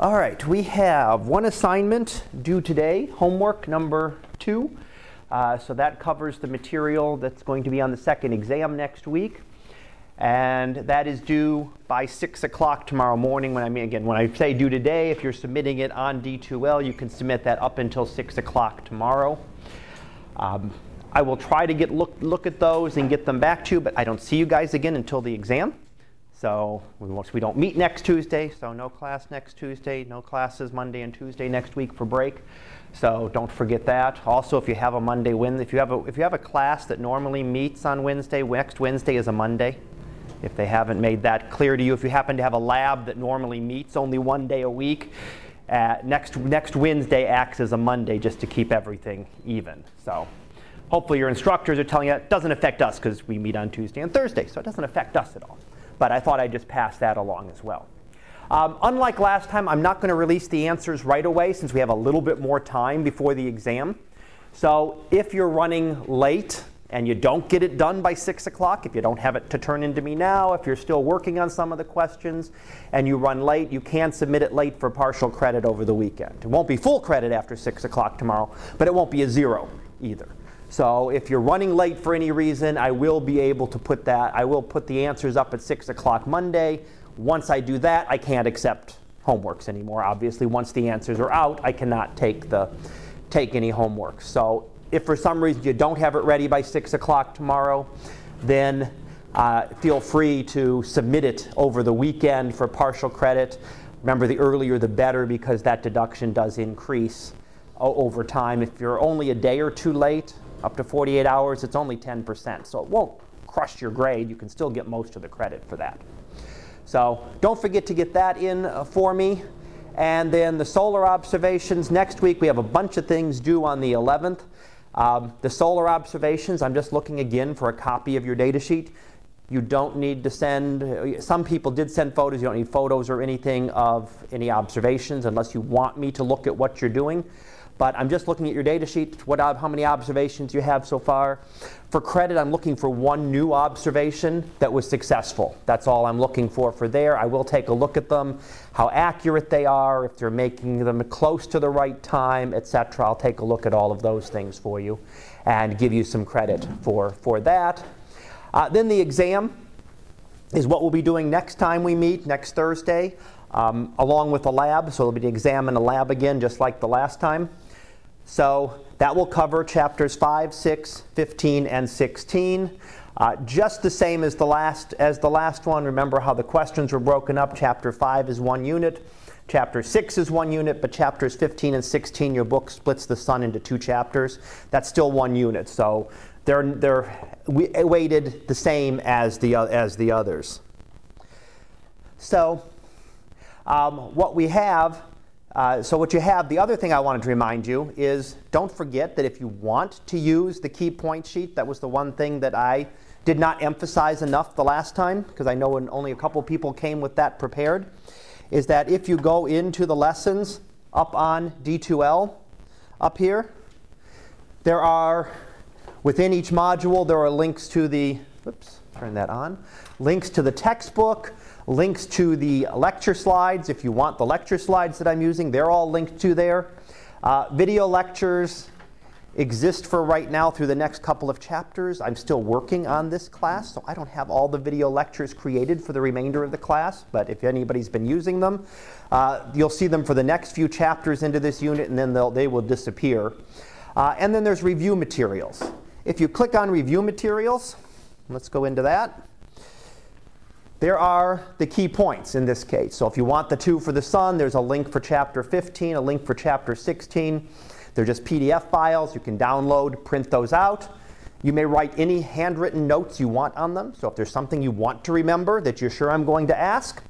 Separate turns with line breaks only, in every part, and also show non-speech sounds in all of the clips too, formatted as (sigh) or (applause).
All right, we have one assignment due today, homework number two. Uh, so that covers the material that's going to be on the second exam next week. And that is due by 6 o'clock tomorrow morning. When I mean, again, when I say due today, if you're submitting it on D2L, you can submit that up until 6 o'clock tomorrow. Um, I will try to get look, look at those and get them back to you, but I don't see you guys again until the exam. So we, we don't meet next Tuesday, so no class next Tuesday, no classes Monday and Tuesday next week for break. So don't forget that. Also, if you have a Monday if you have a if you have a class that normally meets on Wednesday, next Wednesday is a Monday. If they haven't made that clear to you, if you happen to have a lab that normally meets only one day a week, uh, next next Wednesday acts as a Monday just to keep everything even. So hopefully your instructors are telling you it doesn't affect us because we meet on Tuesday and Thursday, so it doesn't affect us at all but I thought I'd just pass that along as well. Um, unlike last time, I'm not going to release the answers right away since we have a little bit more time before the exam. So if you're running late and you don't get it done by 6 o'clock, if you don't have it to turn into me now, if you're still working on some of the questions and you run late, you can submit it late for partial credit over the weekend. It won't be full credit after 6 o'clock tomorrow, but it won't be a zero either. So if you're running late for any reason, I will be able to put that, I will put the answers up at 6 o'clock Monday. Once I do that, I can't accept homeworks anymore. Obviously, once the answers are out, I cannot take, the, take any homework. So if for some reason you don't have it ready by 6 o'clock tomorrow, then uh, feel free to submit it over the weekend for partial credit. Remember, the earlier the better because that deduction does increase over time. If you're only a day or two late, up to 48 hours, it's only 10%. So it won't crush your grade. You can still get most of the credit for that. So don't forget to get that in uh, for me. And then the solar observations. Next week we have a bunch of things due on the 11th. Um, the solar observations, I'm just looking again for a copy of your data sheet. You don't need to send, uh, some people did send photos. You don't need photos or anything of any observations unless you want me to look at what you're doing but I'm just looking at your data sheet, what, how many observations you have so far. For credit, I'm looking for one new observation that was successful. That's all I'm looking for for there. I will take a look at them, how accurate they are, if they're making them close to the right time, etc. I'll take a look at all of those things for you and give you some credit for, for that. Uh, then the exam is what we'll be doing next time we meet, next Thursday, um, along with the lab. So it'll be the exam and the lab again, just like the last time. So that will cover chapters 5, 6, 15, and 16. Uh, just the same as the last as the last one. Remember how the questions were broken up. Chapter 5 is one unit. Chapter 6 is one unit, but chapters 15 and 16, your book splits the sun into two chapters. That's still one unit. So they're, they're weighted the same as the, as the others. So um, what we have uh, so what you have, the other thing I wanted to remind you is don't forget that if you want to use the key point sheet, that was the one thing that I did not emphasize enough the last time, because I know only a couple people came with that prepared, is that if you go into the lessons up on D2L up here, there are, within each module, there are links to the, oops, turn that on, links to the textbook, links to the lecture slides. If you want the lecture slides that I'm using, they're all linked to there. Uh, video lectures exist for right now through the next couple of chapters. I'm still working on this class, so I don't have all the video lectures created for the remainder of the class, but if anybody's been using them, uh, you'll see them for the next few chapters into this unit, and then they will disappear. Uh, and then there's review materials. If you click on review materials, let's go into that. There are the key points in this case. So if you want the two for the sun, there's a link for chapter 15, a link for chapter 16. They're just PDF files. You can download, print those out. You may write any handwritten notes you want on them. So if there's something you want to remember that you're sure I'm going to ask,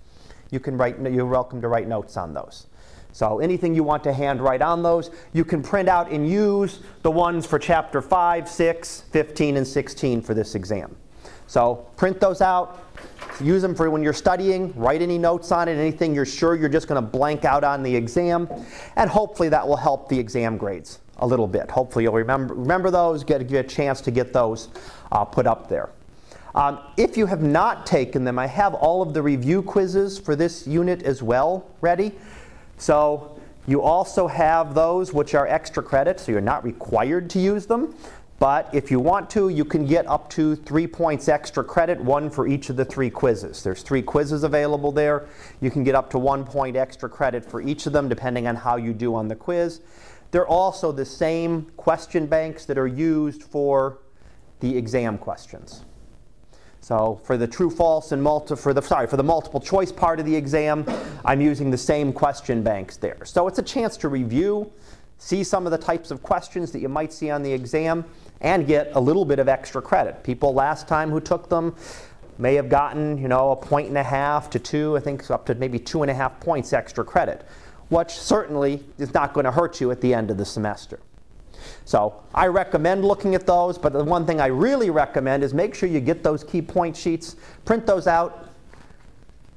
you can write, you're welcome to write notes on those. So anything you want to handwrite on those, you can print out and use the ones for chapter 5, 6, 15, and 16 for this exam. So print those out, use them for when you're studying, write any notes on it, anything you're sure you're just going to blank out on the exam, and hopefully that will help the exam grades a little bit. Hopefully you'll remember, remember those, get, get a chance to get those uh, put up there. Um, if you have not taken them, I have all of the review quizzes for this unit as well ready. So you also have those which are extra credit, so you're not required to use them. But if you want to, you can get up to three points extra credit, one for each of the three quizzes. There's three quizzes available there. You can get up to one point extra credit for each of them, depending on how you do on the quiz. They're also the same question banks that are used for the exam questions. So for the true false and multi for the sorry for the multiple choice part of the exam, I'm using the same question banks there. So it's a chance to review, see some of the types of questions that you might see on the exam, and get a little bit of extra credit. People last time who took them may have gotten, you know, a point and a half to two, I think up to maybe two and a half points extra credit, which certainly is not going to hurt you at the end of the semester. So I recommend looking at those, but the one thing I really recommend is make sure you get those key point sheets, print those out,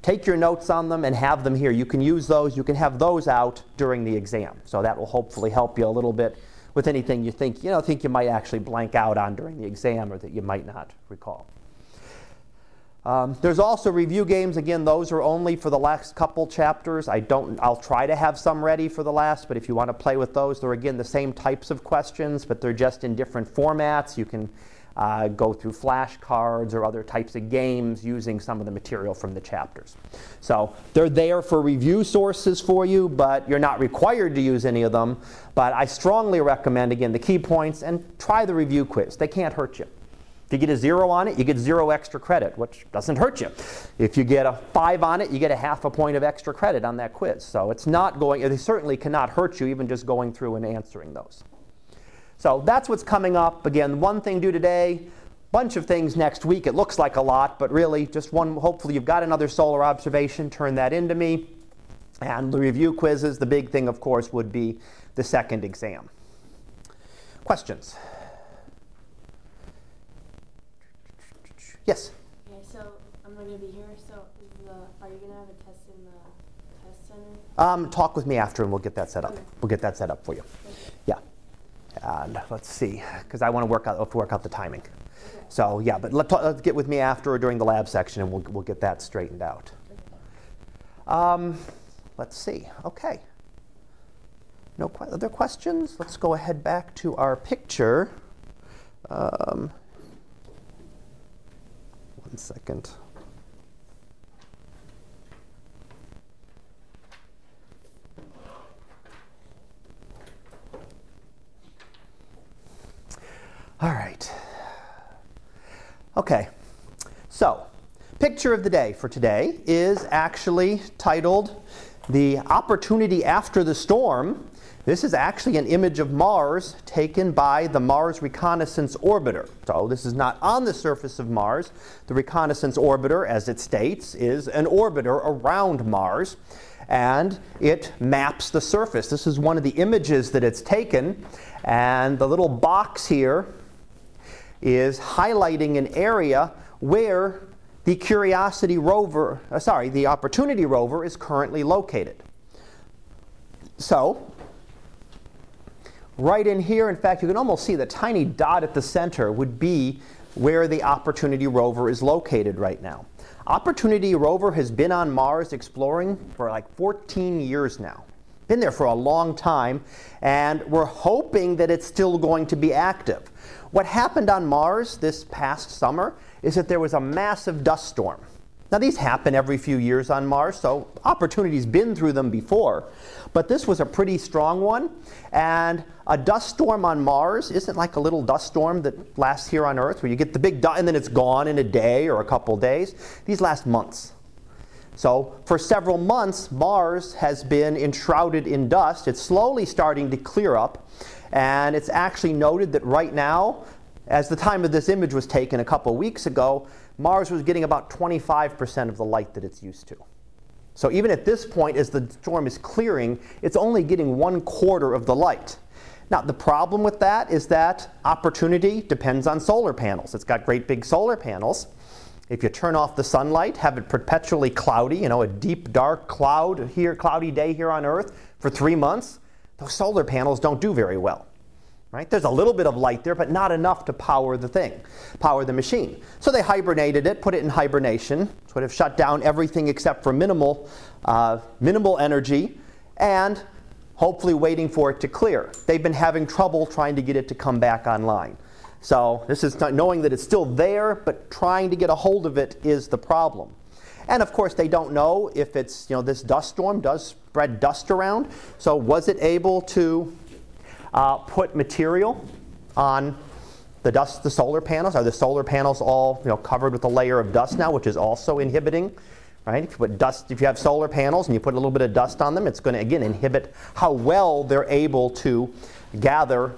take your notes on them, and have them here. You can use those, you can have those out during the exam. So that will hopefully help you a little bit with anything you think, you know, think you might actually blank out on during the exam or that you might not recall. Um, there's also review games. Again, those are only for the last couple chapters. I don't. I'll try to have some ready for the last, but if you want to play with those, they're again the same types of questions, but they're just in different formats. You can uh, go through flashcards or other types of games using some of the material from the chapters. So they're there for review sources for you, but you're not required to use any of them. But I strongly recommend, again, the key points and try the review quiz. They can't hurt you. If you get a zero on it, you get zero extra credit, which doesn't hurt you. If you get a five on it, you get a half a point of extra credit on that quiz. So it's not going, it certainly cannot hurt you even just going through and answering those. So that's what's coming up. Again, one thing due today, bunch of things next week. It looks like a lot, but really just one. Hopefully, you've got another solar observation. Turn that into me. And the review quizzes. The big thing, of course, would be the second exam. Questions? Yes.
Okay, so I'm not gonna be here. So, the, are you gonna have a test in the test center?
Um, talk with me after, and we'll get that set up.
Okay.
We'll get that set up for you. And let's see, because I want to work out, to work out the timing. So yeah, but let, let's get with me after or during the lab section, and we'll, we'll get that straightened out. Um, let's see. Okay. No que- other questions? Let's go ahead back to our picture. Um, one second. All right. Okay. So, picture of the day for today is actually titled The Opportunity After the Storm. This is actually an image of Mars taken by the Mars Reconnaissance Orbiter. So, this is not on the surface of Mars. The Reconnaissance Orbiter, as it states, is an orbiter around Mars and it maps the surface. This is one of the images that it's taken, and the little box here is highlighting an area where the Curiosity rover, uh, sorry, the Opportunity rover is currently located. So, right in here, in fact, you can almost see the tiny dot at the center would be where the Opportunity rover is located right now. Opportunity rover has been on Mars exploring for like 14 years now. Been there for a long time, and we're hoping that it's still going to be active. What happened on Mars this past summer is that there was a massive dust storm. Now, these happen every few years on Mars, so Opportunity's been through them before. But this was a pretty strong one. And a dust storm on Mars isn't like a little dust storm that lasts here on Earth, where you get the big dust and then it's gone in a day or a couple days. These last months. So, for several months, Mars has been enshrouded in dust. It's slowly starting to clear up. And it's actually noted that right now, as the time of this image was taken a couple weeks ago, Mars was getting about 25% of the light that it's used to. So even at this point, as the storm is clearing, it's only getting one quarter of the light. Now, the problem with that is that opportunity depends on solar panels. It's got great big solar panels. If you turn off the sunlight, have it perpetually cloudy, you know, a deep dark cloud here, cloudy day here on Earth for three months, solar panels don't do very well. Right? There's a little bit of light there, but not enough to power the thing, power the machine. So they hibernated it, put it in hibernation, sort of shut down everything except for minimal, uh, minimal energy, and hopefully waiting for it to clear. They've been having trouble trying to get it to come back online. So this is knowing that it's still there, but trying to get a hold of it is the problem. And of course, they don't know if it's, you know, this dust storm does spread dust around. So was it able to uh, put material on the dust, the solar panels? Are the solar panels all, you know, covered with a layer of dust now, which is also inhibiting? Right? If you put dust, if you have solar panels and you put a little bit of dust on them, it's going to again inhibit how well they're able to gather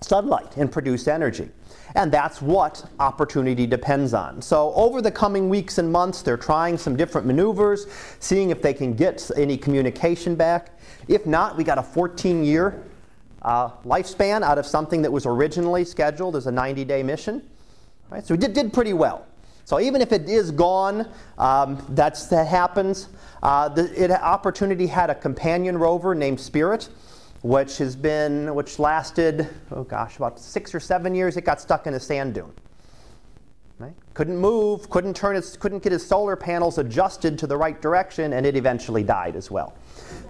sunlight and produce energy. And that's what opportunity depends on. So, over the coming weeks and months, they're trying some different maneuvers, seeing if they can get any communication back. If not, we got a 14 year uh, lifespan out of something that was originally scheduled as a 90 day mission. Right? So, we did, did pretty well. So, even if it is gone, um, that's, that happens. Uh, the it, opportunity had a companion rover named Spirit which has been, which lasted, oh gosh, about six or seven years. It got stuck in a sand dune. Right? Couldn't move, couldn't turn its, couldn't get its solar panels adjusted to the right direction, and it eventually died as well.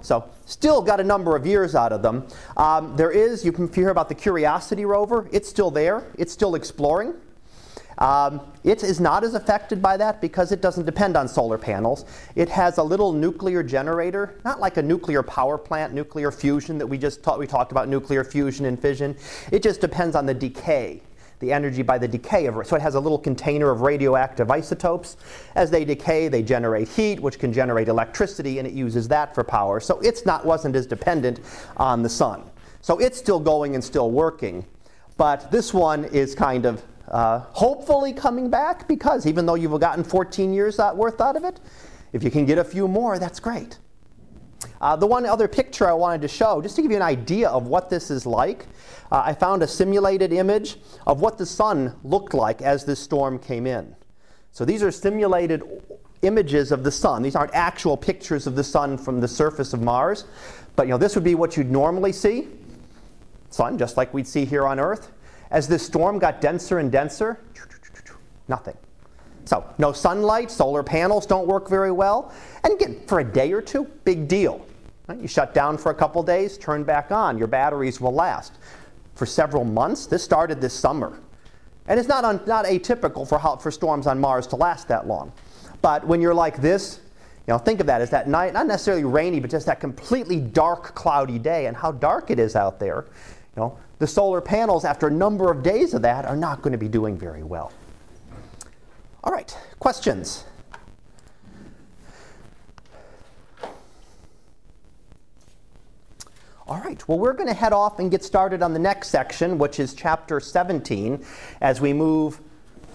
So, still got a number of years out of them. Um, there is, you can hear about the Curiosity rover. It's still there. It's still exploring. Um, it is not as affected by that because it doesn't depend on solar panels. It has a little nuclear generator, not like a nuclear power plant, nuclear fusion that we just taught, we talked about nuclear fusion and fission. It just depends on the decay the energy by the decay of. So it has a little container of radioactive isotopes. As they decay, they generate heat, which can generate electricity, and it uses that for power. So it's not wasn't as dependent on the sun. So it's still going and still working. But this one is kind of uh, hopefully coming back because even though you've gotten 14 years worth out of it, if you can get a few more, that's great. Uh, the one other picture I wanted to show, just to give you an idea of what this is like, uh, I found a simulated image of what the sun looked like as this storm came in. So these are simulated images of the sun. These aren't actual pictures of the sun from the surface of Mars, but you know this would be what you'd normally see. Sun, just like we'd see here on Earth. As this storm got denser and denser, nothing. So, no sunlight, solar panels don't work very well. And again, for a day or two, big deal. You shut down for a couple days, turn back on, your batteries will last. For several months, this started this summer. And it's not, un, not atypical for, how, for storms on Mars to last that long. But when you're like this, you know, think of that as that night, not necessarily rainy, but just that completely dark, cloudy day, and how dark it is out there. You know, the solar panels, after a number of days of that, are not going to be doing very well. All right, questions? All right, well, we're going to head off and get started on the next section, which is chapter 17, as we move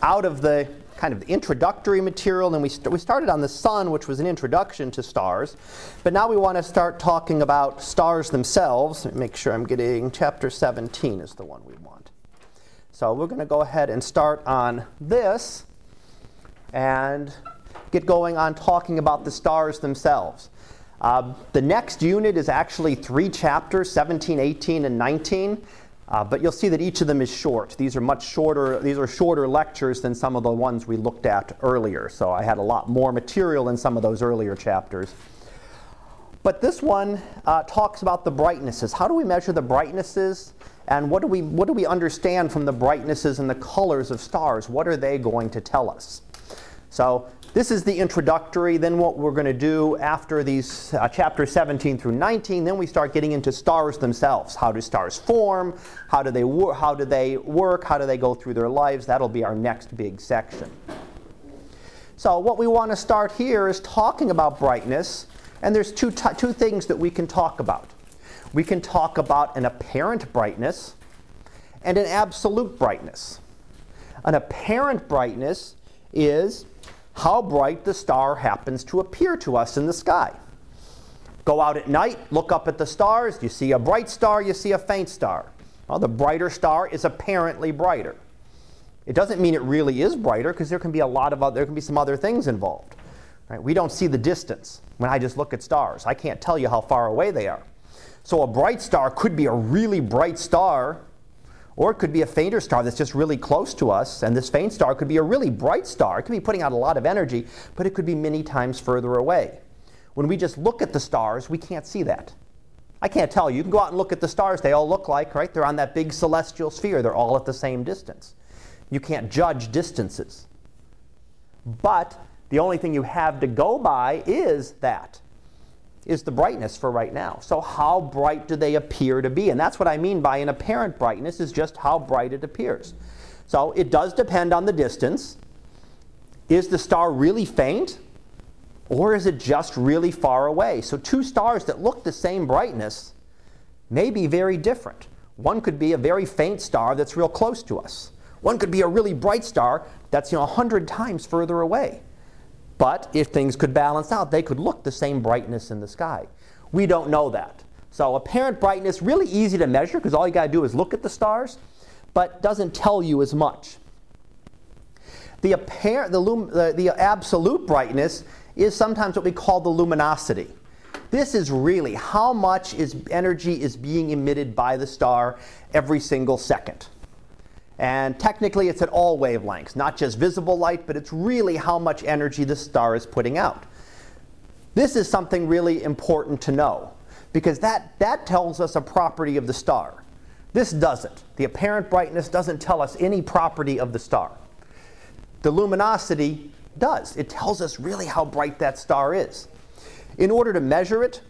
out of the kind of introductory material. And we, st- we started on the sun, which was an introduction to stars. But now we want to start talking about stars themselves. Make sure I'm getting chapter 17 is the one we want. So we're going to go ahead and start on this and get going on talking about the stars themselves. Uh, the next unit is actually three chapters 17, 18, and 19. Uh, but you'll see that each of them is short. These are much shorter. These are shorter lectures than some of the ones we looked at earlier. So I had a lot more material in some of those earlier chapters. But this one uh, talks about the brightnesses. How do we measure the brightnesses? And what do, we, what do we understand from the brightnesses and the colors of stars? What are they going to tell us? So this is the introductory. Then what we're going to do after these uh, chapters 17 through 19, then we start getting into stars themselves. How do stars form? How do they wor- how do they work? How do they go through their lives? That'll be our next big section. So what we want to start here is talking about brightness, and there's two t- two things that we can talk about. We can talk about an apparent brightness and an absolute brightness. An apparent brightness is how bright the star happens to appear to us in the sky. Go out at night, look up at the stars, you see a bright star, you see a faint star. Well, the brighter star is apparently brighter. It doesn't mean it really is brighter because there can be a lot of other, there can be some other things involved. Right? We don't see the distance when I just look at stars. I can't tell you how far away they are. So a bright star could be a really bright star or it could be a fainter star that's just really close to us, and this faint star could be a really bright star. It could be putting out a lot of energy, but it could be many times further away. When we just look at the stars, we can't see that. I can't tell you. You can go out and look at the stars. They all look like, right? They're on that big celestial sphere. They're all at the same distance. You can't judge distances. But the only thing you have to go by is that, is the brightness for right now. So how bright do they appear to be? And that's what I mean by an apparent brightness is just how bright it appears. So it does depend on the distance. Is the star really faint? Or is it just really far away? So, two stars that look the same brightness may be very different. One could be a very faint star that's real close to us. One could be a really bright star that's you know 100 times further away. But if things could balance out, they could look the same brightness in the sky. We don't know that. So apparent brightness really easy to measure because all you got to do is look at the stars, but doesn't tell you as much. The apparent the, lum, the, the absolute brightness is sometimes what we call the luminosity. This is really how much is energy is being emitted by the star every single second. And technically, it's at all wavelengths, not just visible light, but it's really how much energy the star is putting out. This is something really important to know because that, that tells us a property of the star. This doesn't. The apparent brightness doesn't tell us any property of the star. The luminosity does. It tells us really how bright that star is. In order to measure it,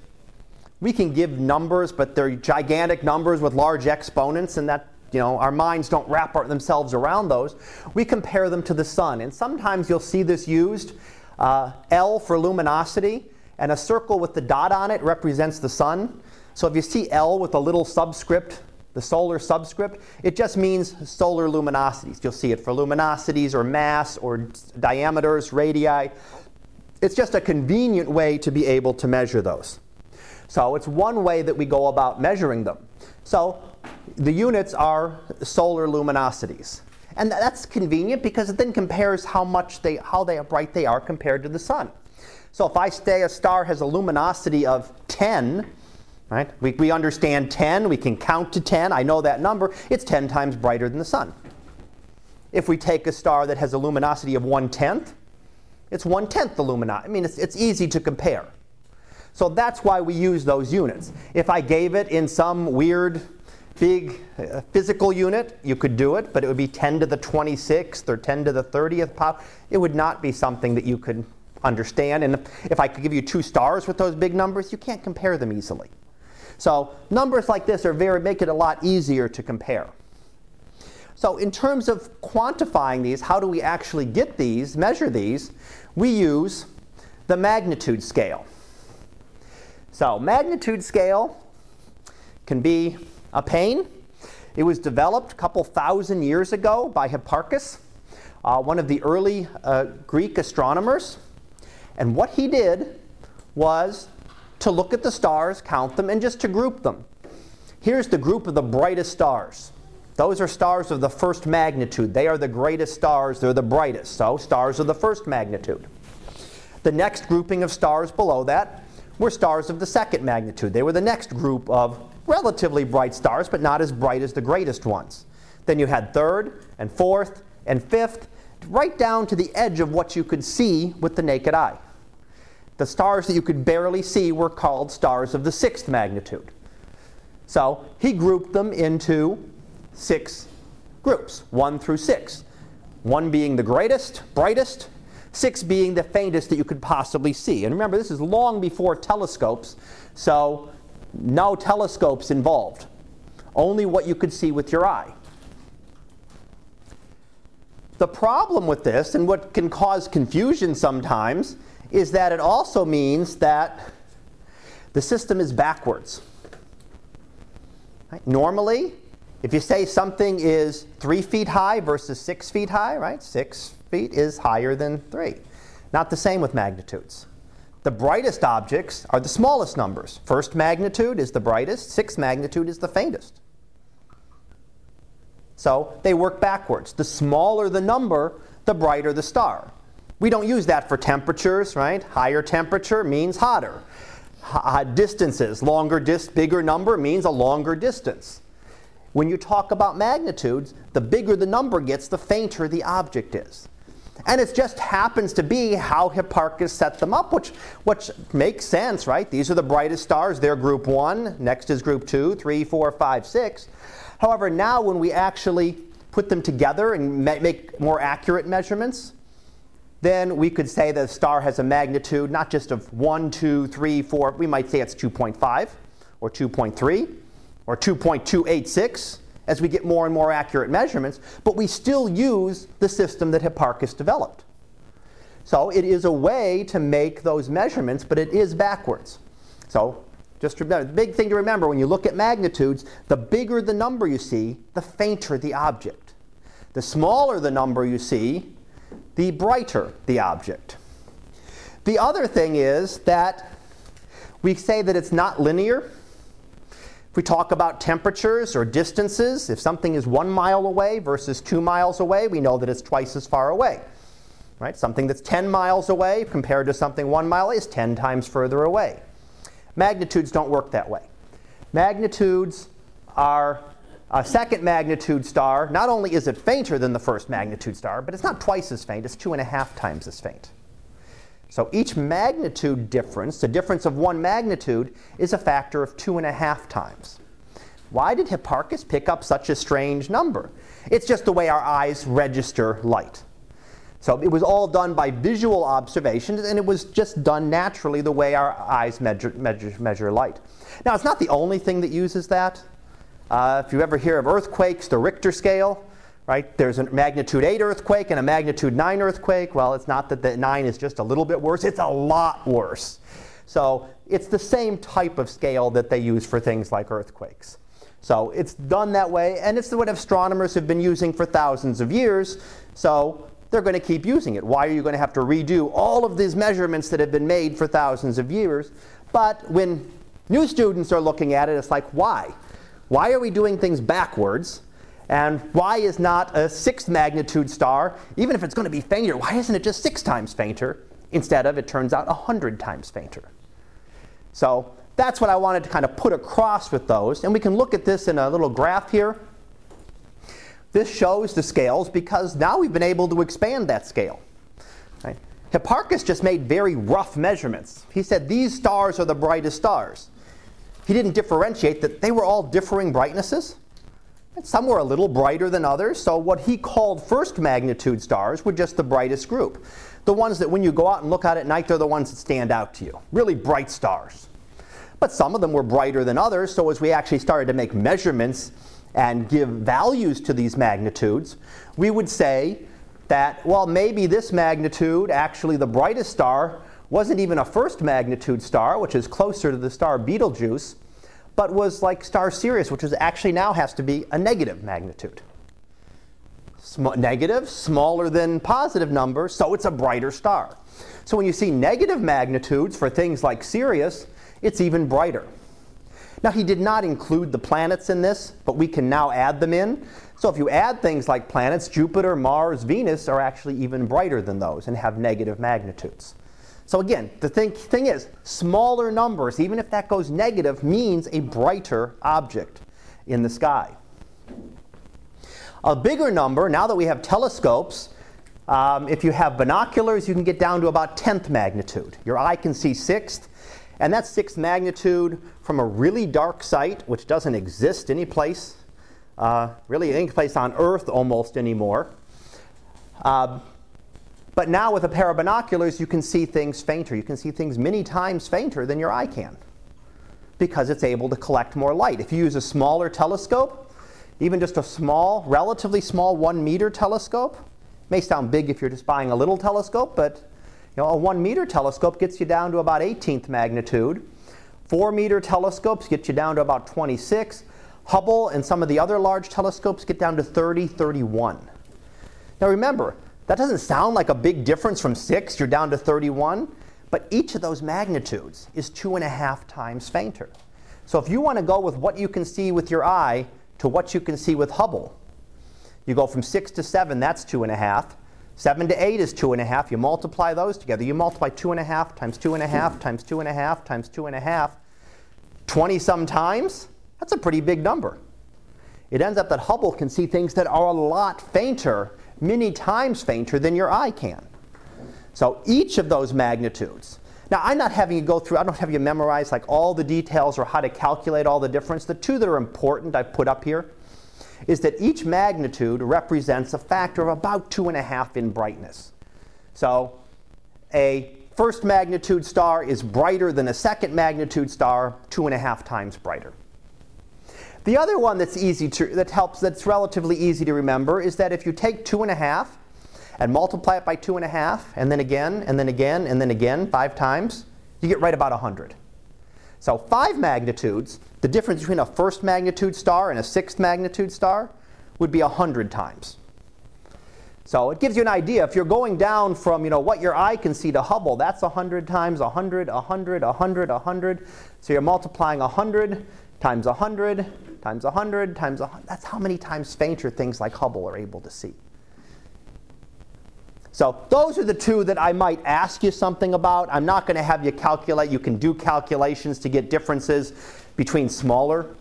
we can give numbers, but they're gigantic numbers with large exponents, and that you know our minds don't wrap themselves around those. We compare them to the sun, and sometimes you'll see this used. Uh, L for luminosity, and a circle with the dot on it represents the sun. So if you see L with a little subscript the solar subscript, it just means solar luminosities. You'll see it for luminosities or mass or diameters, radii. It's just a convenient way to be able to measure those. So it's one way that we go about measuring them. So the units are solar luminosities. And that's convenient because it then compares how much they how they bright they are compared to the sun. So if I say a star has a luminosity of 10, Right? We, we understand 10, we can count to 10. I know that number. It's 10 times brighter than the sun. If we take a star that has a luminosity of 1 tenth, it's 1 tenth the luminosity. I mean, it's, it's easy to compare. So that's why we use those units. If I gave it in some weird big uh, physical unit, you could do it, but it would be 10 to the 26th or 10 to the 30th power. It would not be something that you could understand. And if I could give you two stars with those big numbers, you can't compare them easily. So numbers like this are very make it a lot easier to compare. So in terms of quantifying these, how do we actually get these, measure these? We use the magnitude scale. So magnitude scale can be a pain. It was developed a couple thousand years ago by Hipparchus, uh, one of the early uh, Greek astronomers. And what he did was to look at the stars, count them, and just to group them. Here's the group of the brightest stars. Those are stars of the first magnitude. They are the greatest stars, they're the brightest. So, stars of the first magnitude. The next grouping of stars below that were stars of the second magnitude. They were the next group of relatively bright stars, but not as bright as the greatest ones. Then you had third and fourth and fifth, right down to the edge of what you could see with the naked eye. The stars that you could barely see were called stars of the sixth magnitude. So he grouped them into six groups, one through six. One being the greatest, brightest, six being the faintest that you could possibly see. And remember, this is long before telescopes, so no telescopes involved, only what you could see with your eye. The problem with this, and what can cause confusion sometimes, is that it also means that the system is backwards. Right? Normally, if you say something is three feet high versus six feet high, right? Six feet is higher than three. Not the same with magnitudes. The brightest objects are the smallest numbers. First magnitude is the brightest, sixth magnitude is the faintest. So they work backwards. The smaller the number, the brighter the star. We don't use that for temperatures, right? Higher temperature means hotter. H- uh, distances, longer dis- bigger number means a longer distance. When you talk about magnitudes, the bigger the number gets, the fainter the object is. And it just happens to be how Hipparchus set them up, which, which makes sense, right? These are the brightest stars. They're group one. Next is group two, three, four, five, six. However, now when we actually put them together and make more accurate measurements, then we could say a star has a magnitude not just of 1, 2, 3, 4, we might say it's 2.5 or 2.3 or 2.286 as we get more and more accurate measurements, but we still use the system that Hipparchus developed. So it is a way to make those measurements, but it is backwards. So just remember, the big thing to remember when you look at magnitudes, the bigger the number you see, the fainter the object. The smaller the number you see, the brighter the object. The other thing is that we say that it's not linear. If we talk about temperatures or distances, if something is one mile away versus two miles away, we know that it's twice as far away. Right? Something that's 10 miles away compared to something one mile is 10 times further away. Magnitudes don't work that way. Magnitudes are a second magnitude star. Not only is it fainter than the first magnitude star, but it's not twice as faint, it's two and a half times as faint. So each magnitude difference, the difference of one magnitude, is a factor of two and a half times. Why did Hipparchus pick up such a strange number? It's just the way our eyes register light. So it was all done by visual observations, and it was just done naturally the way our eyes measure, measure, measure light. Now, it's not the only thing that uses that. Uh, if you ever hear of earthquakes, the Richter scale, right? There's a magnitude 8 earthquake and a magnitude 9 earthquake. Well, it's not that the 9 is just a little bit worse, it's a lot worse. So it's the same type of scale that they use for things like earthquakes. So it's done that way, and it's what astronomers have been using for thousands of years. So they're going to keep using it. Why are you going to have to redo all of these measurements that have been made for thousands of years? But when new students are looking at it, it's like, why? Why are we doing things backwards? And why is not a sixth magnitude star, even if it's going to be fainter, why isn't it just six times fainter instead of, it turns out, 100 times fainter? So that's what I wanted to kind of put across with those. And we can look at this in a little graph here. This shows the scales because now we've been able to expand that scale. Right? Hipparchus just made very rough measurements. He said these stars are the brightest stars. He didn't differentiate that they were all differing brightnesses. Some were a little brighter than others, so what he called first magnitude stars were just the brightest group. The ones that when you go out and look out at night, they're the ones that stand out to you. Really bright stars. But some of them were brighter than others, so as we actually started to make measurements and give values to these magnitudes, we would say that, well, maybe this magnitude, actually the brightest star, wasn't even a first magnitude star, which is closer to the star Betelgeuse, but was like star Sirius, which was actually now has to be a negative magnitude. Sm- negative, smaller than positive number, so it's a brighter star. So when you see negative magnitudes for things like Sirius, it's even brighter. Now, he did not include the planets in this, but we can now add them in. So if you add things like planets, Jupiter, Mars, Venus are actually even brighter than those and have negative magnitudes. So again, the thing, thing is, smaller numbers, even if that goes negative, means a brighter object in the sky. A bigger number, now that we have telescopes, um, if you have binoculars, you can get down to about 10th magnitude. Your eye can see sixth, and that's sixth magnitude from a really dark site, which doesn't exist any place, uh, really any place on Earth almost anymore. Uh, but now with a pair of binoculars, you can see things fainter. You can see things many times fainter than your eye can because it's able to collect more light. If you use a smaller telescope, even just a small, relatively small one meter telescope, may sound big if you're just buying a little telescope, but you know, a one meter telescope gets you down to about 18th magnitude. Four meter telescopes get you down to about 26. Hubble and some of the other large telescopes get down to 30, 31. Now remember, that doesn't sound like a big difference from 6, you're down to 31, but each of those magnitudes is two and a half times fainter. So if you want to go with what you can see with your eye to what you can see with Hubble, you go from 6 to 7, that's two and a half. 7 to 8 is two and a half. You multiply those together. You multiply two and a half times two and a half times two and a half times two and a half. 20 some times, that's a pretty big number. It ends up that Hubble can see things that are a lot fainter many times fainter than your eye can. So each of those magnitudes. Now, I'm not having you go through, I don't have you memorize like all the details or how to calculate all the difference. The two that are important I've put up here is that each magnitude represents a factor of about two and a half in brightness. So a first magnitude star is brighter than a second magnitude star, two and a half times brighter. The other one that's easy to, that helps, that's relatively easy to remember is that if you take two and a half and multiply it by two and a half, and then again, and then again, and then again, five times, you get right about 100. So five magnitudes, the difference between a first magnitude star and a sixth magnitude star would be 100 times. So it gives you an idea. If you're going down from you know, what your eye can see to Hubble, that's 100 times 100, 100, 100, 100. So you're multiplying 100 times 100 times 100 times 100. That's how many times fainter things like Hubble are able to see. So those are the two that I might ask you something about. I'm not going to have you calculate. You can do calculations to get differences between smaller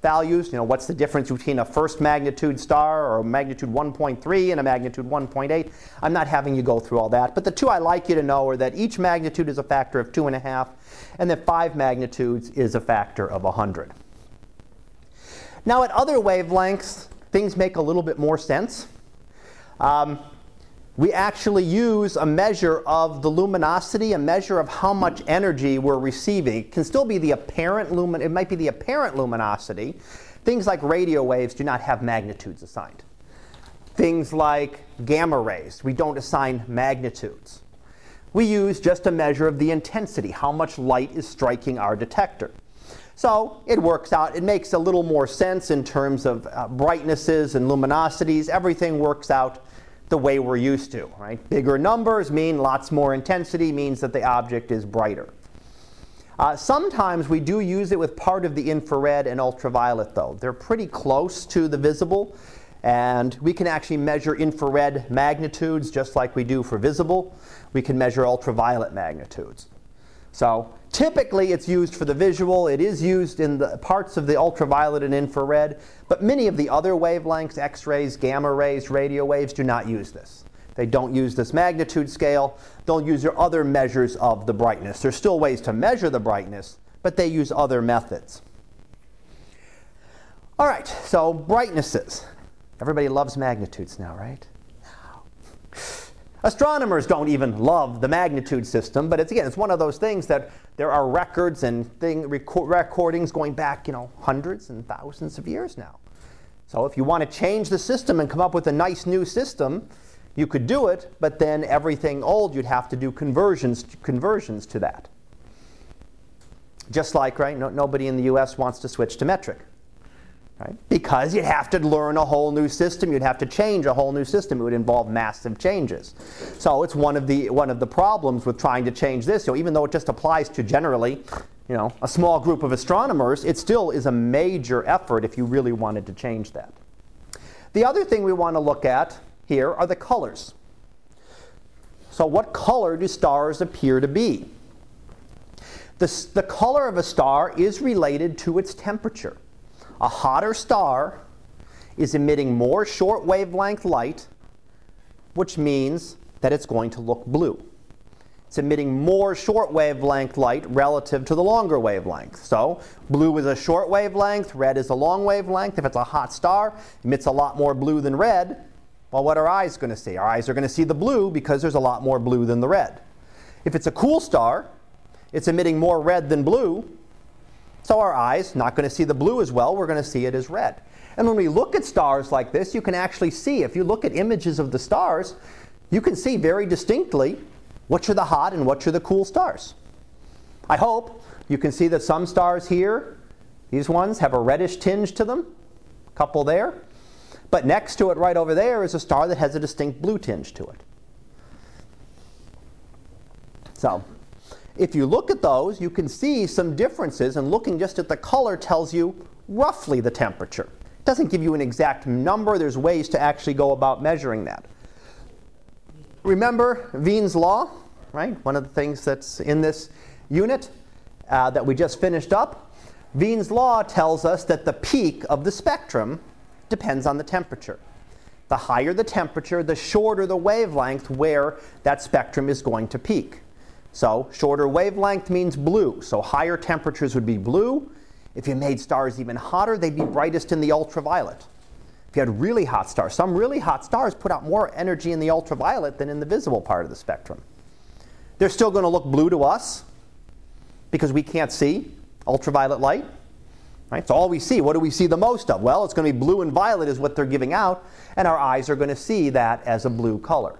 values. You know, what's the difference between a first magnitude star or a magnitude 1.3 and a magnitude 1.8? I'm not having you go through all that. But the two I like you to know are that each magnitude is a factor of 2.5, and that 5 magnitudes is a factor of 100. Now, at other wavelengths, things make a little bit more sense. Um, we actually use a measure of the luminosity, a measure of how much energy we're receiving. It can still be the apparent lumin it might be the apparent luminosity. Things like radio waves do not have magnitudes assigned. Things like gamma rays, we don't assign magnitudes. We use just a measure of the intensity, how much light is striking our detector. So it works out. It makes a little more sense in terms of uh, brightnesses and luminosities. Everything works out the way we're used to, right? Bigger numbers mean lots more intensity, means that the object is brighter. Uh, sometimes we do use it with part of the infrared and ultraviolet, though. They're pretty close to the visible, and we can actually measure infrared magnitudes just like we do for visible. We can measure ultraviolet magnitudes. So typically it's used for the visual. It is used in the parts of the ultraviolet and infrared, but many of the other wavelengths, X-rays, gamma rays, radio waves, do not use this. They don't use this magnitude scale. They'll use their other measures of the brightness. There's still ways to measure the brightness, but they use other methods. All right, so brightnesses. Everybody loves magnitudes now, right? Astronomers don't even love the magnitude system, but it's again, it's one of those things that there are records and thing, record, recordings going back, you know, hundreds and thousands of years now. So if you want to change the system and come up with a nice new system, you could do it, but then everything old you'd have to do conversions conversions to that. Just like, right, no, nobody in the US wants to switch to metric. Right? Because you'd have to learn a whole new system, you'd have to change a whole new system. It would involve massive changes. So it's one of the one of the problems with trying to change this. You know, even though it just applies to generally, you know, a small group of astronomers, it still is a major effort if you really wanted to change that. The other thing we want to look at here are the colors. So what color do stars appear to be? The, the color of a star is related to its temperature. A hotter star is emitting more short wavelength light, which means that it's going to look blue. It's emitting more short wavelength light relative to the longer wavelength. So, blue is a short wavelength, red is a long wavelength. If it's a hot star, emits a lot more blue than red. Well, what are eyes going to see? Our eyes are going to see the blue because there's a lot more blue than the red. If it's a cool star, it's emitting more red than blue, so our eyes, not going to see the blue as well, we're going to see it as red. And when we look at stars like this, you can actually see, if you look at images of the stars, you can see very distinctly which are the hot and which are the cool stars. I hope you can see that some stars here, these ones, have a reddish tinge to them, a couple there. But next to it, right over there, is a star that has a distinct blue tinge to it. So, if you look at those, you can see some differences, and looking just at the color tells you roughly the temperature. It doesn't give you an exact number, there's ways to actually go about measuring that. Remember Wien's law, right? One of the things that's in this unit uh, that we just finished up. Wien's law tells us that the peak of the spectrum depends on the temperature. The higher the temperature, the shorter the wavelength where that spectrum is going to peak. So, shorter wavelength means blue. So, higher temperatures would be blue. If you made stars even hotter, they'd be brightest in the ultraviolet. If you had really hot stars, some really hot stars put out more energy in the ultraviolet than in the visible part of the spectrum. They're still going to look blue to us because we can't see ultraviolet light. Right? So all we see, what do we see the most of? Well, it's going to be blue and violet is what they're giving out, and our eyes are going to see that as a blue color.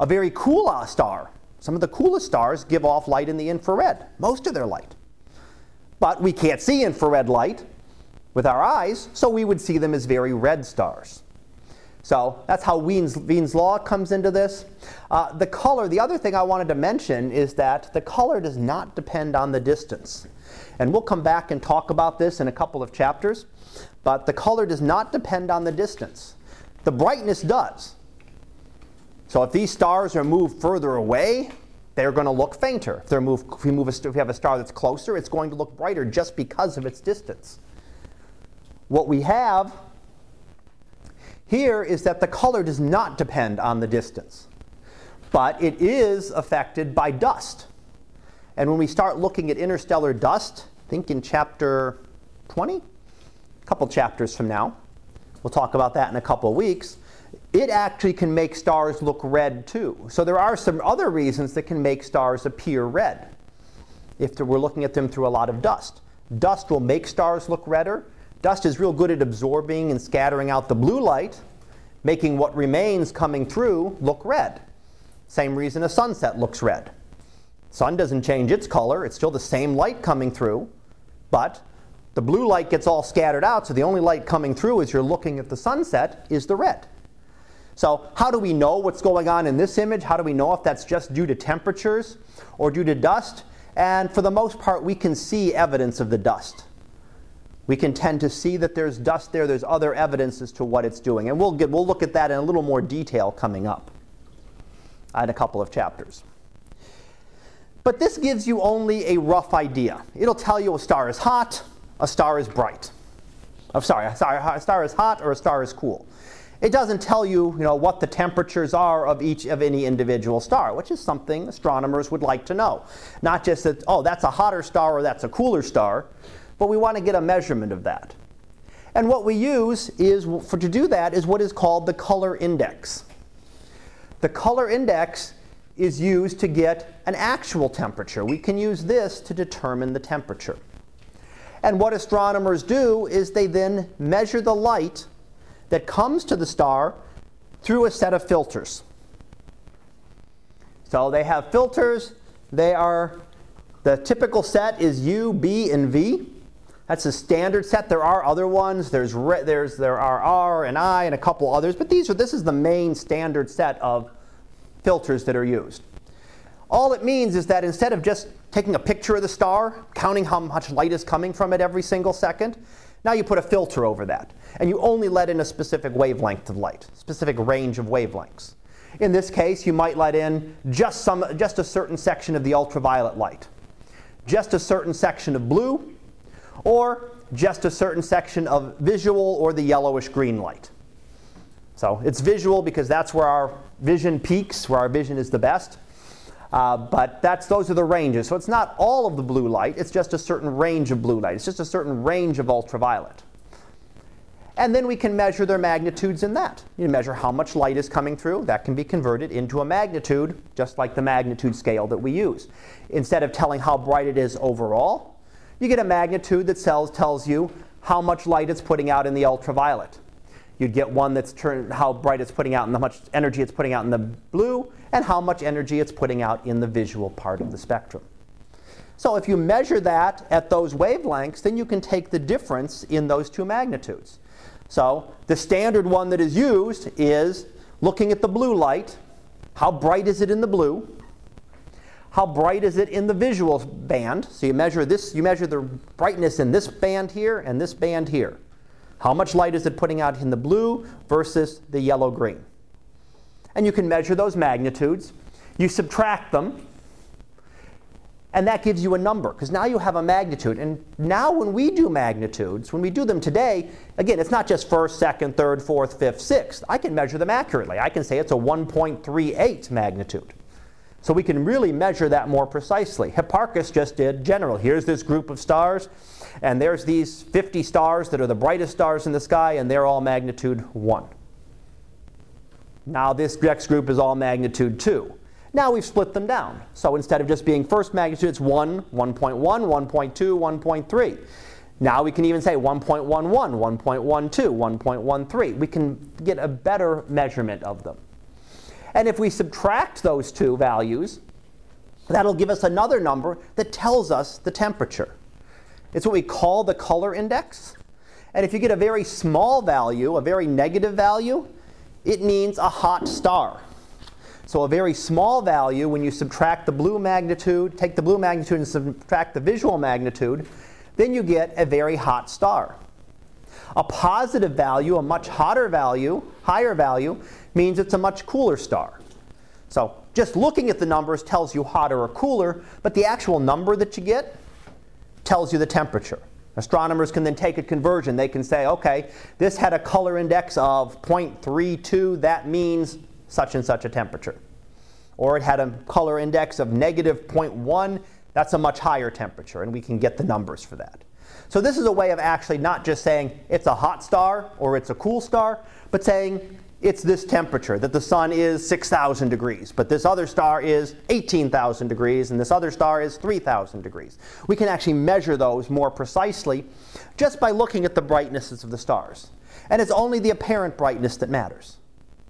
A very cool star, some of the coolest stars give off light in the infrared, most of their light. But we can't see infrared light with our eyes, so we would see them as very red stars. So that's how Wien's, Wien's law comes into this. Uh, the color, the other thing I wanted to mention is that the color does not depend on the distance. And we'll come back and talk about this in a couple of chapters. But the color does not depend on the distance. The brightness does. So if these stars are moved further away, they're going to look fainter. If, moved, if, we move a, if we have a star that's closer, it's going to look brighter just because of its distance. What we have here is that the color does not depend on the distance, but it is affected by dust. And when we start looking at interstellar dust, think in chapter 20, a couple chapters from now, we'll talk about that in a couple weeks, it actually can make stars look red too. So there are some other reasons that can make stars appear red if we're looking at them through a lot of dust. Dust will make stars look redder, Dust is real good at absorbing and scattering out the blue light, making what remains coming through look red. Same reason a sunset looks red. Sun doesn't change its color, it's still the same light coming through, but the blue light gets all scattered out, so the only light coming through as you're looking at the sunset is the red. So, how do we know what's going on in this image? How do we know if that's just due to temperatures or due to dust? And for the most part, we can see evidence of the dust we can tend to see that there's dust there. There's other evidence as to what it's doing. And we'll, get, we'll look at that in a little more detail coming up in a couple of chapters. But this gives you only a rough idea. It'll tell you a star is hot, a star is bright. I'm sorry, a star, a star is hot or a star is cool. It doesn't tell you, you know, what the temperatures are of each of any individual star, which is something astronomers would like to know. Not just that, oh, that's a hotter star or that's a cooler star, but we want to get a measurement of that. And what we use is for to do that is what is called the color index. The color index is used to get an actual temperature. We can use this to determine the temperature. And what astronomers do is they then measure the light that comes to the star through a set of filters. So they have filters. They are the typical set is U, B, and V. That's a standard set. There are other ones. There's, re- there's there are R and I and a couple others, but these are this is the main standard set of filters that are used. All it means is that instead of just taking a picture of the star, counting how much light is coming from it every single second, now you put a filter over that, and you only let in a specific wavelength of light, specific range of wavelengths. In this case, you might let in just some just a certain section of the ultraviolet light, just a certain section of blue, or just a certain section of visual or the yellowish green light. So it's visual because that's where our vision peaks, where our vision is the best. Uh, but that's those are the ranges. So it's not all of the blue light, it's just a certain range of blue light. It's just a certain range of ultraviolet. And then we can measure their magnitudes in that. You measure how much light is coming through. That can be converted into a magnitude, just like the magnitude scale that we use. Instead of telling how bright it is overall, you get a magnitude that tells, tells you how much light it's putting out in the ultraviolet. You'd get one that's how bright it's putting out and how much energy it's putting out in the blue, and how much energy it's putting out in the visual part of the spectrum. So if you measure that at those wavelengths, then you can take the difference in those two magnitudes. So the standard one that is used is looking at the blue light. How bright is it in the blue? how bright is it in the visual band? So you measure this, you measure the brightness in this band here and this band here. How much light is it putting out in the blue versus the yellow green? And you can measure those magnitudes. You subtract them. And that gives you a number because now you have a magnitude. And now when we do magnitudes, when we do them today, again, it's not just first, second, third, fourth, fifth, sixth. I can measure them accurately. I can say it's a 1.38 magnitude. So we can really measure that more precisely. Hipparchus just did general. Here's this group of stars, and there's these 50 stars that are the brightest stars in the sky, and they're all magnitude 1. Now this next group is all magnitude 2. Now we've split them down. So instead of just being first magnitude, it's 1, 1.1, 1.2, 1.3. Now we can even say 1.11, 1.12, 1.13. We can get a better measurement of them. And if we subtract those two values, that'll give us another number that tells us the temperature. It's what we call the color index. And if you get a very small value, a very negative value, it means a hot star. So a very small value, when you subtract the blue magnitude, take the blue magnitude and subtract the visual magnitude, then you get a very hot star. A positive value, a much hotter value, higher value, means it's a much cooler star. So just looking at the numbers tells you hotter or cooler, but the actual number that you get tells you the temperature. Astronomers can then take a conversion. They can say, okay, this had a color index of 0.32, that means such and such a temperature. Or it had a color index of negative 0.1, that's a much higher temperature, and we can get the numbers for that. So this is a way of actually not just saying it's a hot star or it's a cool star, but saying it's this temperature, that the sun is 6,000 degrees, but this other star is 18,000 degrees, and this other star is 3,000 degrees. We can actually measure those more precisely just by looking at the brightnesses of the stars. And it's only the apparent brightness that matters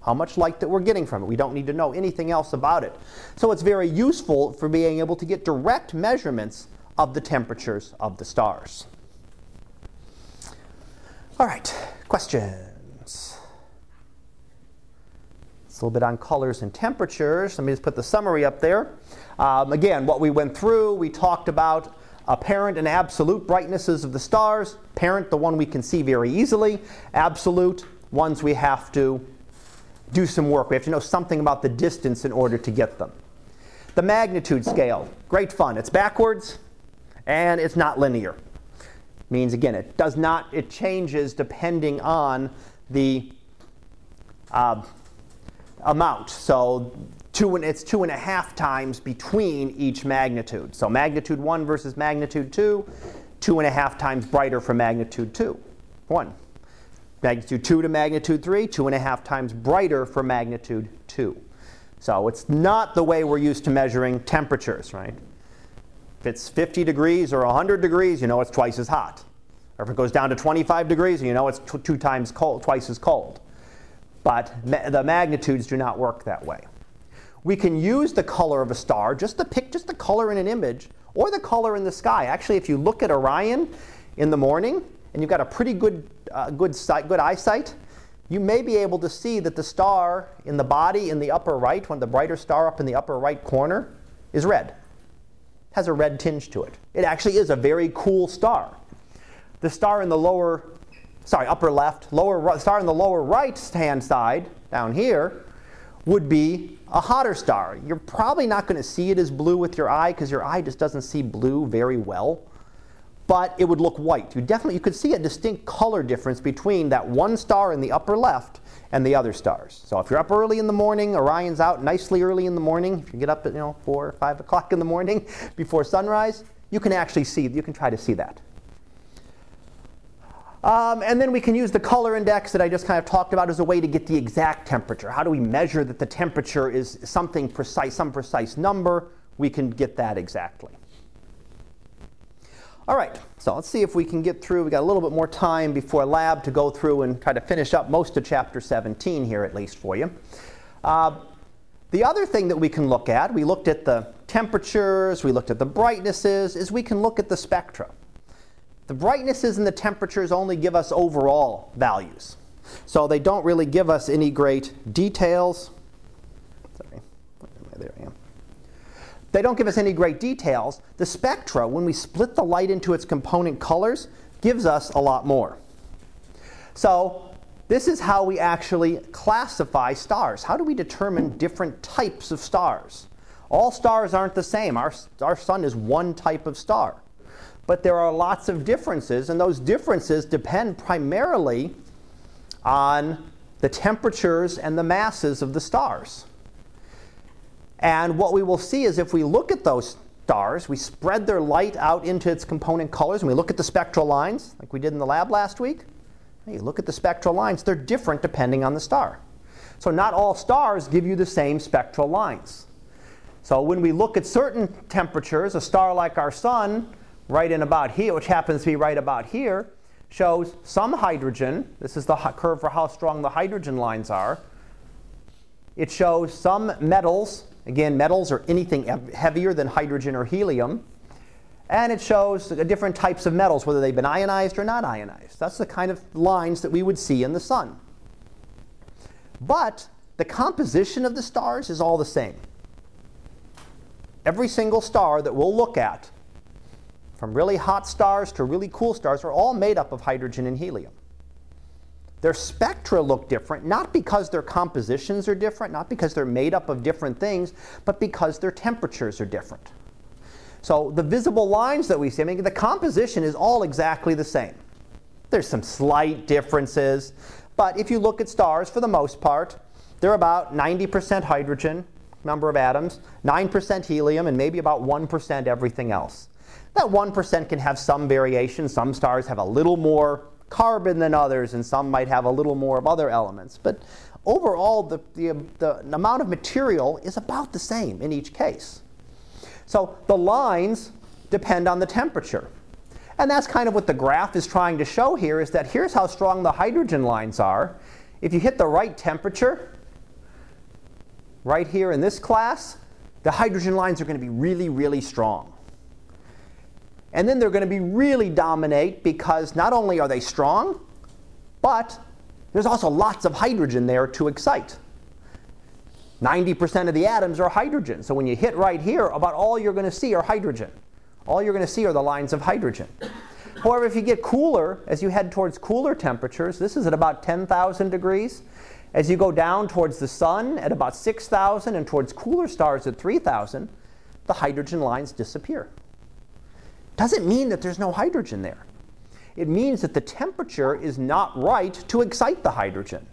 how much light that we're getting from it. We don't need to know anything else about it. So it's very useful for being able to get direct measurements of the temperatures of the stars. All right, questions? It's a little bit on colors and temperatures. Let me just put the summary up there. Um, again, what we went through, we talked about apparent and absolute brightnesses of the stars. Apparent, the one we can see very easily. Absolute, ones we have to do some work. We have to know something about the distance in order to get them. The magnitude scale, great fun. It's backwards and it's not linear. Means again, it does not, it changes depending on the uh, amount. So two and, it's two and a half times between each magnitude. So magnitude 1 versus magnitude 2, two and a half times brighter for magnitude 2. 1. Magnitude 2 to magnitude 3, two and a half times brighter for magnitude 2. So it's not the way we're used to measuring temperatures, right? If it's 50 degrees or 100 degrees, you know it's twice as hot. Or if it goes down to 25 degrees, you know it's two times cold, twice as cold. But ma- the magnitudes do not work that way. We can use the color of a star, just to pick just the color in an image, or the color in the sky. Actually, if you look at Orion in the morning, and you've got a pretty good, uh, good, sight, good eyesight, you may be able to see that the star in the body in the upper right, one of the brighter star up in the upper right corner, is red. Has a red tinge to it. It actually is a very cool star. The star in the lower, sorry, upper left, lower star in the lower right hand side, down here, would be a hotter star. You're probably not going to see it as blue with your eye because your eye just doesn't see blue very well but it would look white. You definitely you could see a distinct color difference between that one star in the upper left and the other stars. So if you're up early in the morning, Orion's out nicely early in the morning. If you get up at you know four or five o'clock in the morning (laughs) before sunrise, you can actually see. You can try to see that. Um, and then we can use the color index that I just kind of talked about as a way to get the exact temperature. How do we measure that the temperature is something precise, some precise number? We can get that exactly. All right, so let's see if we can get through. We got a little bit more time before lab to go through and try to finish up most of chapter 17 here, at least for you. Uh, the other thing that we can look at, we looked at the temperatures, we looked at the brightnesses, is we can look at the spectra. The brightnesses and the temperatures only give us overall values. So they don't really give us any great details. Sorry, there I am. They don't give us any great details. The spectra, when we split the light into its component colors, gives us a lot more. So this is how we actually classify stars. How do we determine different types of stars? All stars aren't the same. Our, our sun is one type of star. But there are lots of differences, and those differences depend primarily on the temperatures and the masses of the stars. And what we will see is if we look at those stars, we spread their light out into its component colors, and we look at the spectral lines, like we did in the lab last week. You look at the spectral lines, they're different depending on the star. So, not all stars give you the same spectral lines. So, when we look at certain temperatures, a star like our sun, right in about here, which happens to be right about here, shows some hydrogen. This is the curve for how strong the hydrogen lines are. It shows some metals. Again, metals are anything heavier than hydrogen or helium. And it shows different types of metals, whether they've been ionized or not ionized. That's the kind of lines that we would see in the sun. But the composition of the stars is all the same. Every single star that we'll look at from really hot stars to really cool stars, are all made up of hydrogen and helium. Their spectra look different, not because their compositions are different, not because they're made up of different things, but because their temperatures are different. So the visible lines that we see, I mean, the composition is all exactly the same. There's some slight differences, but if you look at stars, for the most part, they're about 90% hydrogen, number of atoms, 9% helium, and maybe about 1% everything else. That 1% can have some variation. Some stars have a little more carbon than others, and some might have a little more of other elements. But overall, the, the, the amount of material is about the same in each case. So the lines depend on the temperature. And that's kind of what the graph is trying to show here is that here's how strong the hydrogen lines are. If you hit the right temperature, right here in this class, the hydrogen lines are going to be really, really strong. And then they're going to be really dominate because not only are they strong, but there's also lots of hydrogen there to excite. 90% of the atoms are hydrogen. So when you hit right here, about all you're going to see are hydrogen. All you're going to see are the lines of hydrogen. However, if you get cooler, as you head towards cooler temperatures, this is at about 10,000 degrees. As you go down towards the sun at about 6,000 and towards cooler stars at 3,000, the hydrogen lines disappear doesn't mean that there's no hydrogen there. It means that the temperature is not right to excite the hydrogen.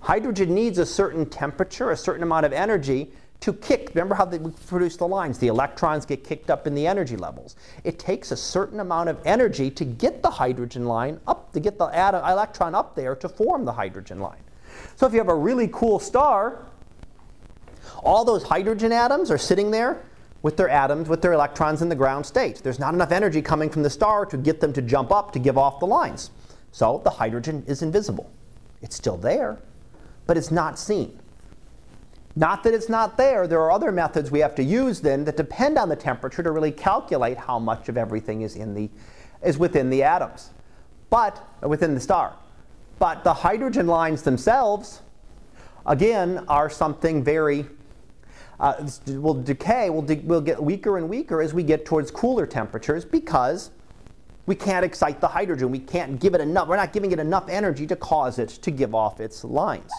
Hydrogen needs a certain temperature, a certain amount of energy to kick. Remember how they produce the lines? The electrons get kicked up in the energy levels. It takes a certain amount of energy to get the hydrogen line up, to get the atom, electron up there to form the hydrogen line. So if you have a really cool star, all those hydrogen atoms are sitting there with their atoms, with their electrons in the ground state. There's not enough energy coming from the star to get them to jump up to give off the lines. So the hydrogen is invisible. It's still there, but it's not seen. Not that it's not there, there are other methods we have to use then that depend on the temperature to really calculate how much of everything is, in the, is within the atoms, but uh, within the star. But the hydrogen lines themselves, again, are something very uh, will decay, will, de- will get weaker and weaker as we get towards cooler temperatures because we can't excite the hydrogen. We can't give it enough. We're not giving it enough energy to cause it to give off its lines.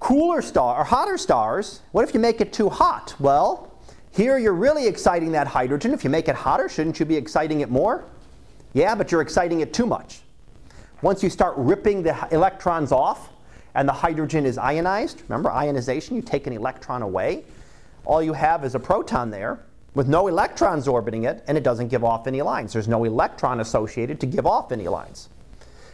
Cooler star or hotter stars, what if you make it too hot? Well, here you're really exciting that hydrogen. If you make it hotter, shouldn't you be exciting it more? Yeah, but you're exciting it too much. Once you start ripping the electrons off, and the hydrogen is ionized. Remember ionization, you take an electron away. All you have is a proton there with no electrons orbiting it, and it doesn't give off any lines. There's no electron associated to give off any lines.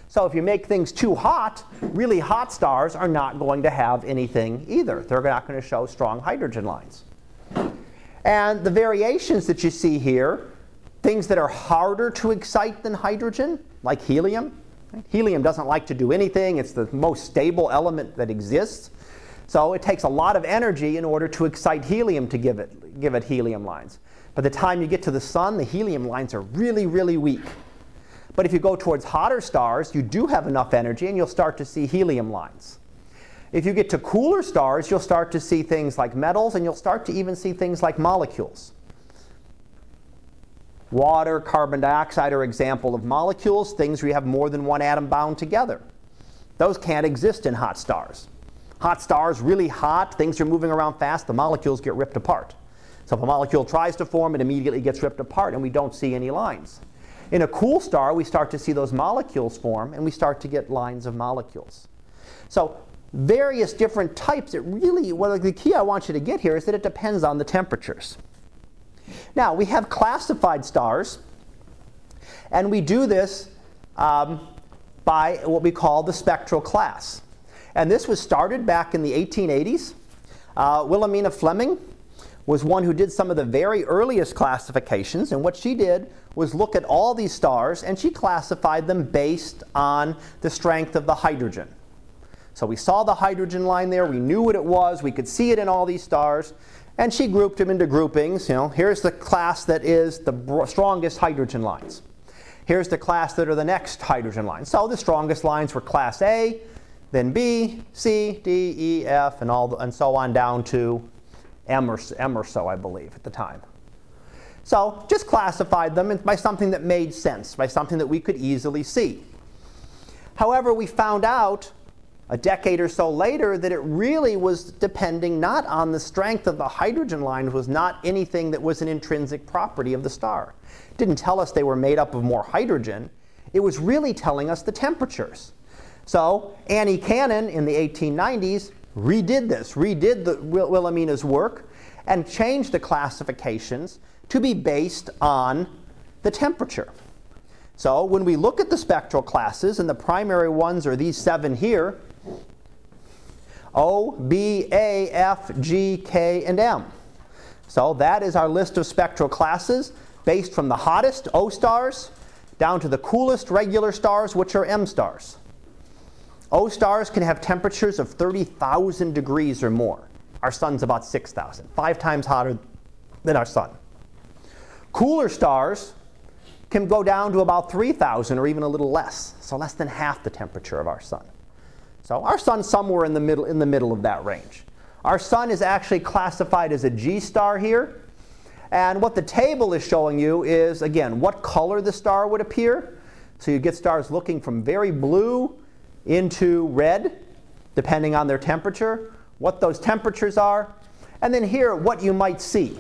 So if you make things too hot, really hot stars are not going to have anything either. They're not going to show strong hydrogen lines. And the variations that you see here, things that are harder to excite than hydrogen, like helium, Helium doesn't like to do anything. It's the most stable element that exists. So it takes a lot of energy in order to excite helium to give it, give it helium lines. By the time you get to the sun, the helium lines are really, really weak. But if you go towards hotter stars, you do have enough energy and you'll start to see helium lines. If you get to cooler stars, you'll start to see things like metals and you'll start to even see things like molecules. Water, carbon dioxide are example of molecules, things where you have more than one atom bound together. Those can't exist in hot stars. Hot stars, really hot, things are moving around fast, the molecules get ripped apart. So if a molecule tries to form, it immediately gets ripped apart and we don't see any lines. In a cool star, we start to see those molecules form and we start to get lines of molecules. So various different types, it really, well, the key I want you to get here is that it depends on the temperatures. Now, we have classified stars, and we do this um, by what we call the spectral class. And this was started back in the 1880s. Uh, Wilhelmina Fleming was one who did some of the very earliest classifications, and what she did was look at all these stars and she classified them based on the strength of the hydrogen. So we saw the hydrogen line there, we knew what it was, we could see it in all these stars, and she grouped them into groupings. You know, here's the class that is the strongest hydrogen lines. Here's the class that are the next hydrogen lines. So the strongest lines were class A, then B, C, D, E, F, and, all the, and so on down to M or, M or so, I believe, at the time. So just classified them by something that made sense, by something that we could easily see. However, we found out a decade or so later that it really was depending not on the strength of the hydrogen lines was not anything that was an intrinsic property of the star. It didn't tell us they were made up of more hydrogen. It was really telling us the temperatures. So Annie Cannon in the 1890s redid this, redid the Wilhelmina's work, and changed the classifications to be based on the temperature. So when we look at the spectral classes, and the primary ones are these seven here, O, B, A, F, G, K, and M. So that is our list of spectral classes based from the hottest O stars down to the coolest regular stars, which are M stars. O stars can have temperatures of 30,000 degrees or more. Our sun's about 6,000, five times hotter than our sun. Cooler stars can go down to about 3,000 or even a little less, so less than half the temperature of our sun. So our sun's somewhere in the middle, in the middle of that range. Our sun is actually classified as a G star here. And what the table is showing you is, again, what color the star would appear. So you get stars looking from very blue into red, depending on their temperature, what those temperatures are, and then here, what you might see.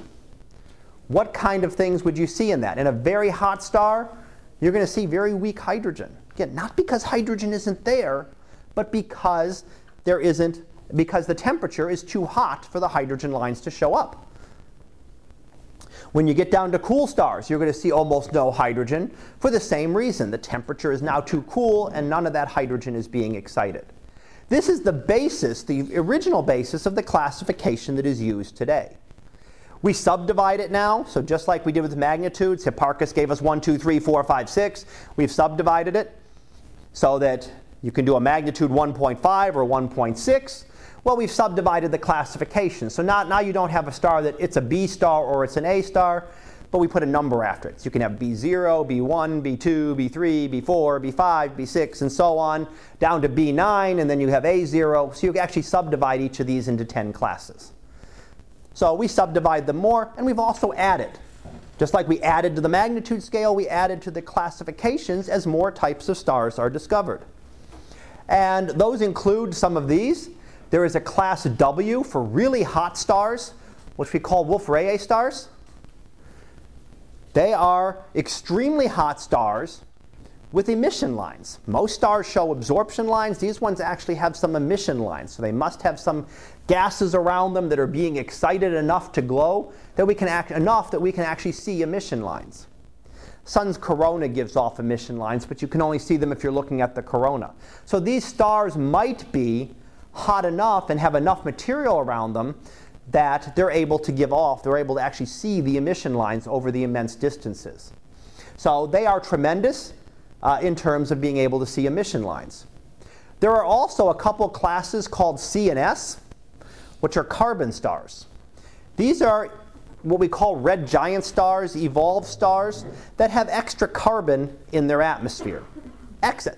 What kind of things would you see in that? In a very hot star, you're going to see very weak hydrogen. Again, not because hydrogen isn't there, but because there isn't, because the temperature is too hot for the hydrogen lines to show up. When you get down to cool stars, you're going to see almost no hydrogen for the same reason. The temperature is now too cool and none of that hydrogen is being excited. This is the basis, the original basis of the classification that is used today. We subdivide it now, so just like we did with magnitudes, Hipparchus gave us 1, 2, 3, 4, 5, 6. We've subdivided it so that you can do a magnitude 1.5 or 1.6. Well, we've subdivided the classification. So now, now you don't have a star that it's a B star or it's an A star, but we put a number after it. So you can have B0, B1, B2, B3, B4, B5, B6, and so on, down to B9, and then you have A0. So you actually subdivide each of these into 10 classes. So we subdivide them more, and we've also added. Just like we added to the magnitude scale, we added to the classifications as more types of stars are discovered. And those include some of these. There is a class W for really hot stars, which we call Wolf-Rayet stars. They are extremely hot stars with emission lines. Most stars show absorption lines. These ones actually have some emission lines. So they must have some gases around them that are being excited enough to glow that we can act enough that we can actually see emission lines. Sun's corona gives off emission lines, but you can only see them if you're looking at the corona. So these stars might be hot enough and have enough material around them that they're able to give off, they're able to actually see the emission lines over the immense distances. So they are tremendous uh, in terms of being able to see emission lines. There are also a couple classes called C and S, which are carbon stars. These are what we call red giant stars, evolved stars, that have extra carbon in their atmosphere. Excess.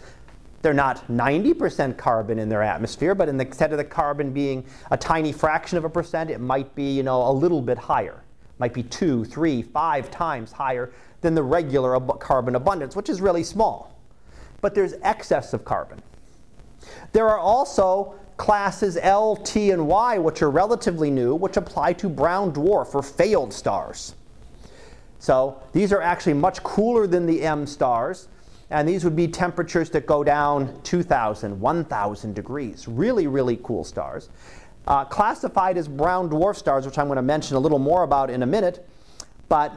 They're not 90% carbon in their atmosphere, but instead of the carbon being a tiny fraction of a percent, it might be you know, a little bit higher. It might be two, three, five times higher than the regular ab- carbon abundance, which is really small. But there's excess of carbon. There are also classes L, T, and Y, which are relatively new, which apply to brown dwarf or failed stars. So these are actually much cooler than the M stars, and these would be temperatures that go down 2,000, 1,000 degrees. Really, really cool stars. Uh, classified as brown dwarf stars, which I'm going to mention a little more about in a minute, but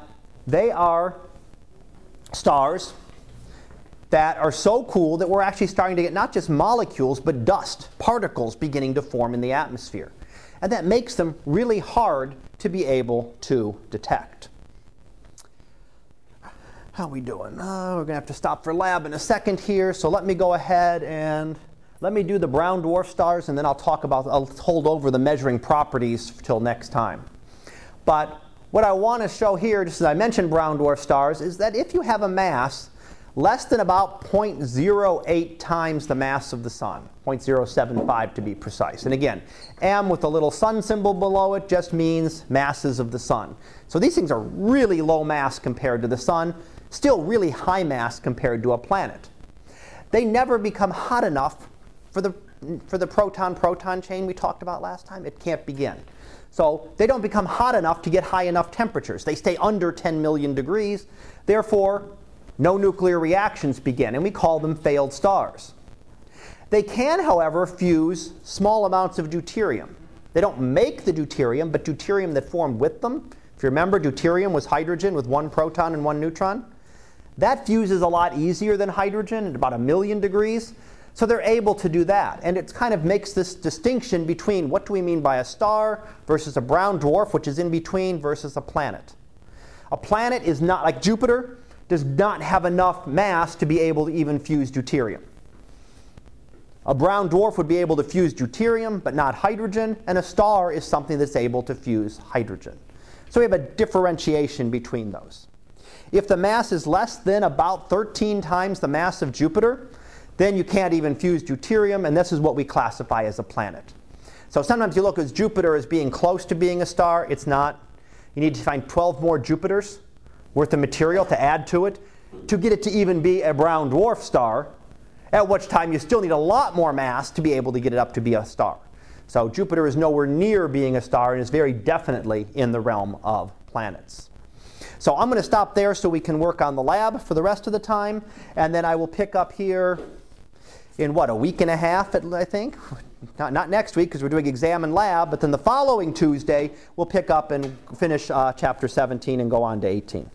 they are stars that are so cool that we're actually starting to get not just molecules, but dust, particles beginning to form in the atmosphere. And that makes them really hard to be able to detect. How are we doing? Uh, we're going to have to stop for lab in a second here, so let me go ahead and let me do the brown dwarf stars, and then I'll talk about, I'll hold over the measuring properties till next time. But what I want to show here, just as I mentioned brown dwarf stars, is that if you have a mass less than about 0.08 times the mass of the sun, 0.075 to be precise. And again, M with a little sun symbol below it just means masses of the sun. So these things are really low mass compared to the sun, still really high mass compared to a planet. They never become hot enough for the, for the proton-proton chain we talked about last time. It can't begin. So they don't become hot enough to get high enough temperatures. They stay under 10 million degrees. Therefore, no nuclear reactions begin, and we call them failed stars. They can, however, fuse small amounts of deuterium. They don't make the deuterium, but deuterium that formed with them. If you remember, deuterium was hydrogen with one proton and one neutron. That fuses a lot easier than hydrogen at about a million degrees. So they're able to do that. And it kind of makes this distinction between what do we mean by a star versus a brown dwarf, which is in between, versus a planet. A planet is not like Jupiter does not have enough mass to be able to even fuse deuterium. A brown dwarf would be able to fuse deuterium, but not hydrogen, and a star is something that's able to fuse hydrogen. So we have a differentiation between those. If the mass is less than about 13 times the mass of Jupiter, then you can't even fuse deuterium, and this is what we classify as a planet. So sometimes you look at Jupiter as being close to being a star. It's not. You need to find 12 more Jupiters worth of material to add to it to get it to even be a brown dwarf star, at which time you still need a lot more mass to be able to get it up to be a star. So Jupiter is nowhere near being a star and is very definitely in the realm of planets. So I'm going to stop there so we can work on the lab for the rest of the time, and then I will pick up here in what, a week and a half, I think? (laughs) Not, not next week because we're doing exam and lab, but then the following Tuesday we'll pick up and finish uh, chapter 17 and go on to 18.